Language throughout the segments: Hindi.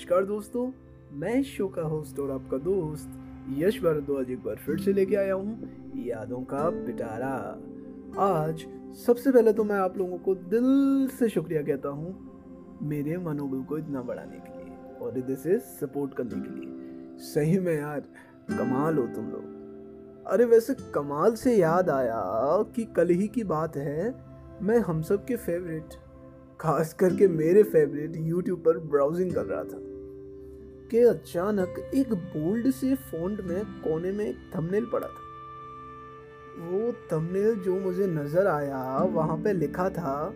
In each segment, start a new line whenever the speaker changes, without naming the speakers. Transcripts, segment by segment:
नमस्कार दोस्तों, मैं इस शो का होस्ट और आपका दोस्त यश भारद्वाज एक बार फिर से लेके आया हूँ, यादों का पिटारा। आज सबसे पहले तो मैं आप लोगों को दिल से शुक्रिया कहता हूँ मेरे मनोबल को इतना बढ़ाने के लिए और इधर से सपोर्ट करने के लिए। सही में यार, कमाल हो तुम लोग। अरे वैसे कमाल से याद आया कि कल ही की बात है, मैं हम सब के फेवरेट खास करके मेरे फेवरेट यूट्यूब पर ब्राउजिंग कर रहा था। कि अचानक एक बोल्ड से फॉन्ट में कोने में एक थंबनेल पड़ा था। वो थंबनेल जो मुझे नज़र आया, वहाँ पे लिखा था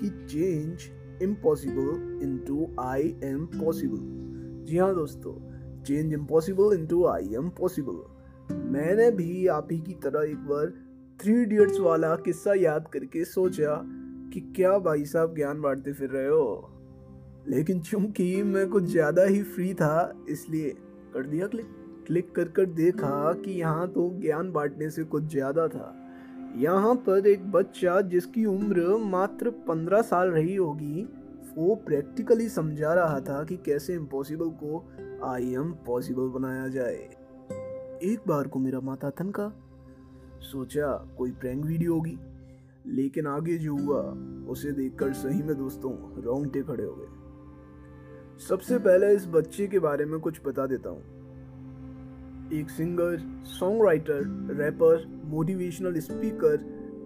कि change impossible into I am possible जी हाँ दोस्तों change impossible into I am possible मैंने भी आप ही की तरह एक बार थ्री इडियट्स वाला किस्सा याद करके सोचा कि क्या भाई साहब ज्ञान बांटते फिर रहे हो। लेकिन चूँकि मैं कुछ ज़्यादा ही फ्री था, इसलिए कर दिया क्लिक क्लिक कर कर देखा कि यहाँ तो ज्ञान बांटने से कुछ ज़्यादा था। यहाँ पर एक बच्चा जिसकी उम्र मात्र पंद्रह साल रही होगी, वो प्रैक्टिकली समझा रहा था कि कैसे इम्पॉसिबल को आई एम पॉसिबल बनाया जाए। एक बार को मेरा माथा थनका सोचा कोई प्रैंक वीडियो होगी, लेकिन आगे जो हुआ, उसे देखकर सही में दोस्तों रोंगटे खड़े हो गए। सबसे पहले इस बच्चे के बारे में कुछ बता देता हूँ। एक singer songwriter rapper motivational speaker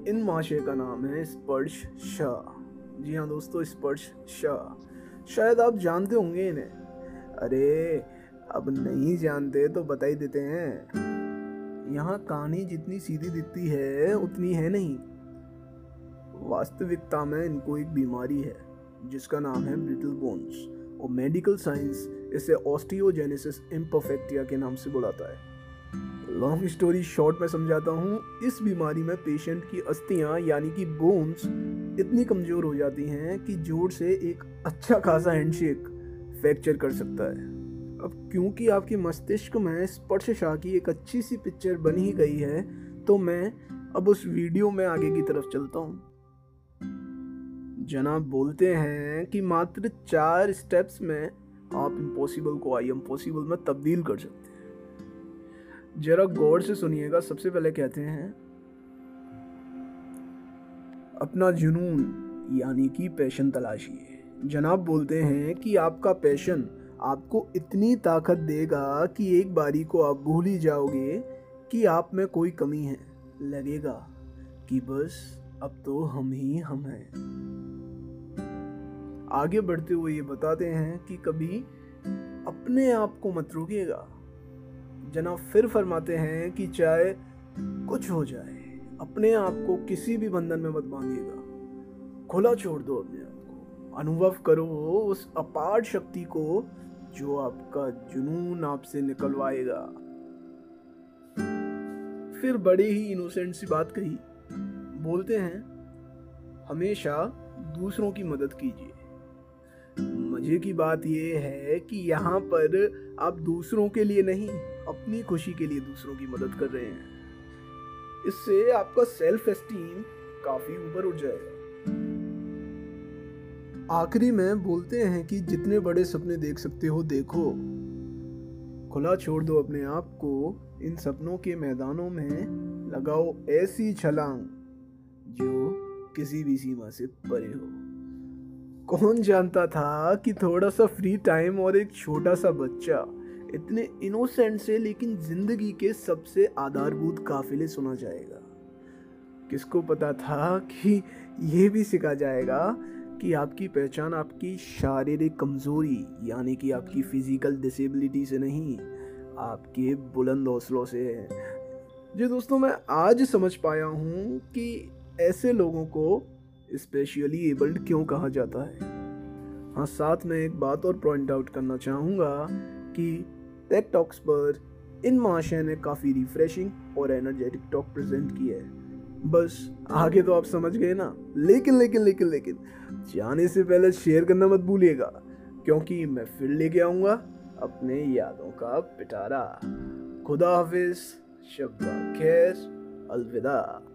इन माशे का नाम है स्पर्श शाह। जी हाँ दोस्तों, स्पर्श शाह। शायद आप जानते होंगे इन्हें। अरे, अब नहीं जानते तो बता ही देते हैं। यहाँ कहानी जितनी सीधी दिखती है, उतनी है नहीं। वास्तविकता में इनको एक बीमारी है, जिसका नाम है ब्रिटल बोन्स और मेडिकल साइंस इसे ऑस्टियोजेनेसिस इम्परफेक्टिया के नाम से बुलाता है। लॉन्ग स्टोरी शॉर्ट में समझाता हूँ, इस बीमारी में पेशेंट की अस्थियाँ, यानी कि बोन्स इतनी कमज़ोर हो जाती हैं कि ज़ोर से एक अच्छा खासा हैंडशेक फ्रैक्चर कर सकता है। अब क्योंकि आपके मस्तिष्क में स्पर्श शाह की एक अच्छी सी पिक्चर बन ही गई है तो मैं अब उस वीडियो में आगे की तरफ़ चलता हूँ। जनाब बोलते हैं कि मात्र चार स्टेप्स में आप इम्पॉसिबल को आई एम पॉसिबल में तब्दील कर सकते हैं। जरा गौर से सुनिएगा, सबसे पहले कहते हैं, अपना जुनून यानी कि पैशन तलाशिए जनाब बोलते हैं कि आपका पैशन आपको इतनी ताकत देगा कि एक बारी को आप भूल ही जाओगे कि आप में कोई कमी है। लगेगा कि बस अब तो हम ही हम हैं। आगे बढ़ते हुए ये बताते हैं कि कभी अपने आप को मत रोकिएगा। जनाब फिर फरमाते हैं कि चाहे कुछ हो जाए, अपने आप को किसी भी बंधन में मत बांधिएगा। खुला छोड़ दो अपने आप को। अनुभव करो उस अपार शक्ति को जो आपका जुनून आपसे निकलवाएगा। फिर बड़े ही इनोसेंट सी बात कही। बोलते हैं, हमेशा दूसरों की मदद कीजिए। मज़े की बात यह है कि यहाँ पर आप दूसरों के लिए नहीं, अपनी खुशी के लिए दूसरों की मदद कर रहे हैं। इससे आपका सेल्फ एस्टीम काफ़ी ऊपर उठ जाएगा। आखिरी में बोलते हैं कि जितने बड़े सपने देख सकते हो, देखो। खुला छोड़ दो अपने आप को, इन सपनों के मैदानों में लगाओ ऐसी छलांग जो किसी भी सीमा से परे हो। कौन जानता था कि थोड़ा सा फ्री टाइम और एक छोटा सा बच्चा इतने इनोसेंट से लेकिन ज़िंदगी के सबसे आधारभूत काफिले सुना जाएगा। किसको पता था कि ये भी सिखा जाएगा कि आपकी पहचान आपकी शारीरिक कमज़ोरी, यानी कि आपकी फ़िज़िकल डिसेबिलिटी से नहीं, आपके बुलंद हौसलों से है। जी दोस्तों, मैं आज समझ पाया हूँ कि ऐसे लोगों को स्पेशली एबल्ड क्यों कहा जाता है? हाँ साथ में एक बात और पॉइंट आउट करना चाहूँगा कि टेक टॉक्स पर इन महाशय ने काफ़ी रिफ्रेशिंग और एनर्जेटिक टॉक प्रेजेंट किया है। बस, आगे तो आप समझ गए ना। लेकिन लेकिन लेकिन लेकिन, जाने से पहले शेयर करना मत भूलिएगा, क्योंकि मैं फिर लेके आऊँगा अपने यादों का पिटारा। खुदा हाफिज, शब्बा खैर, अलविदा।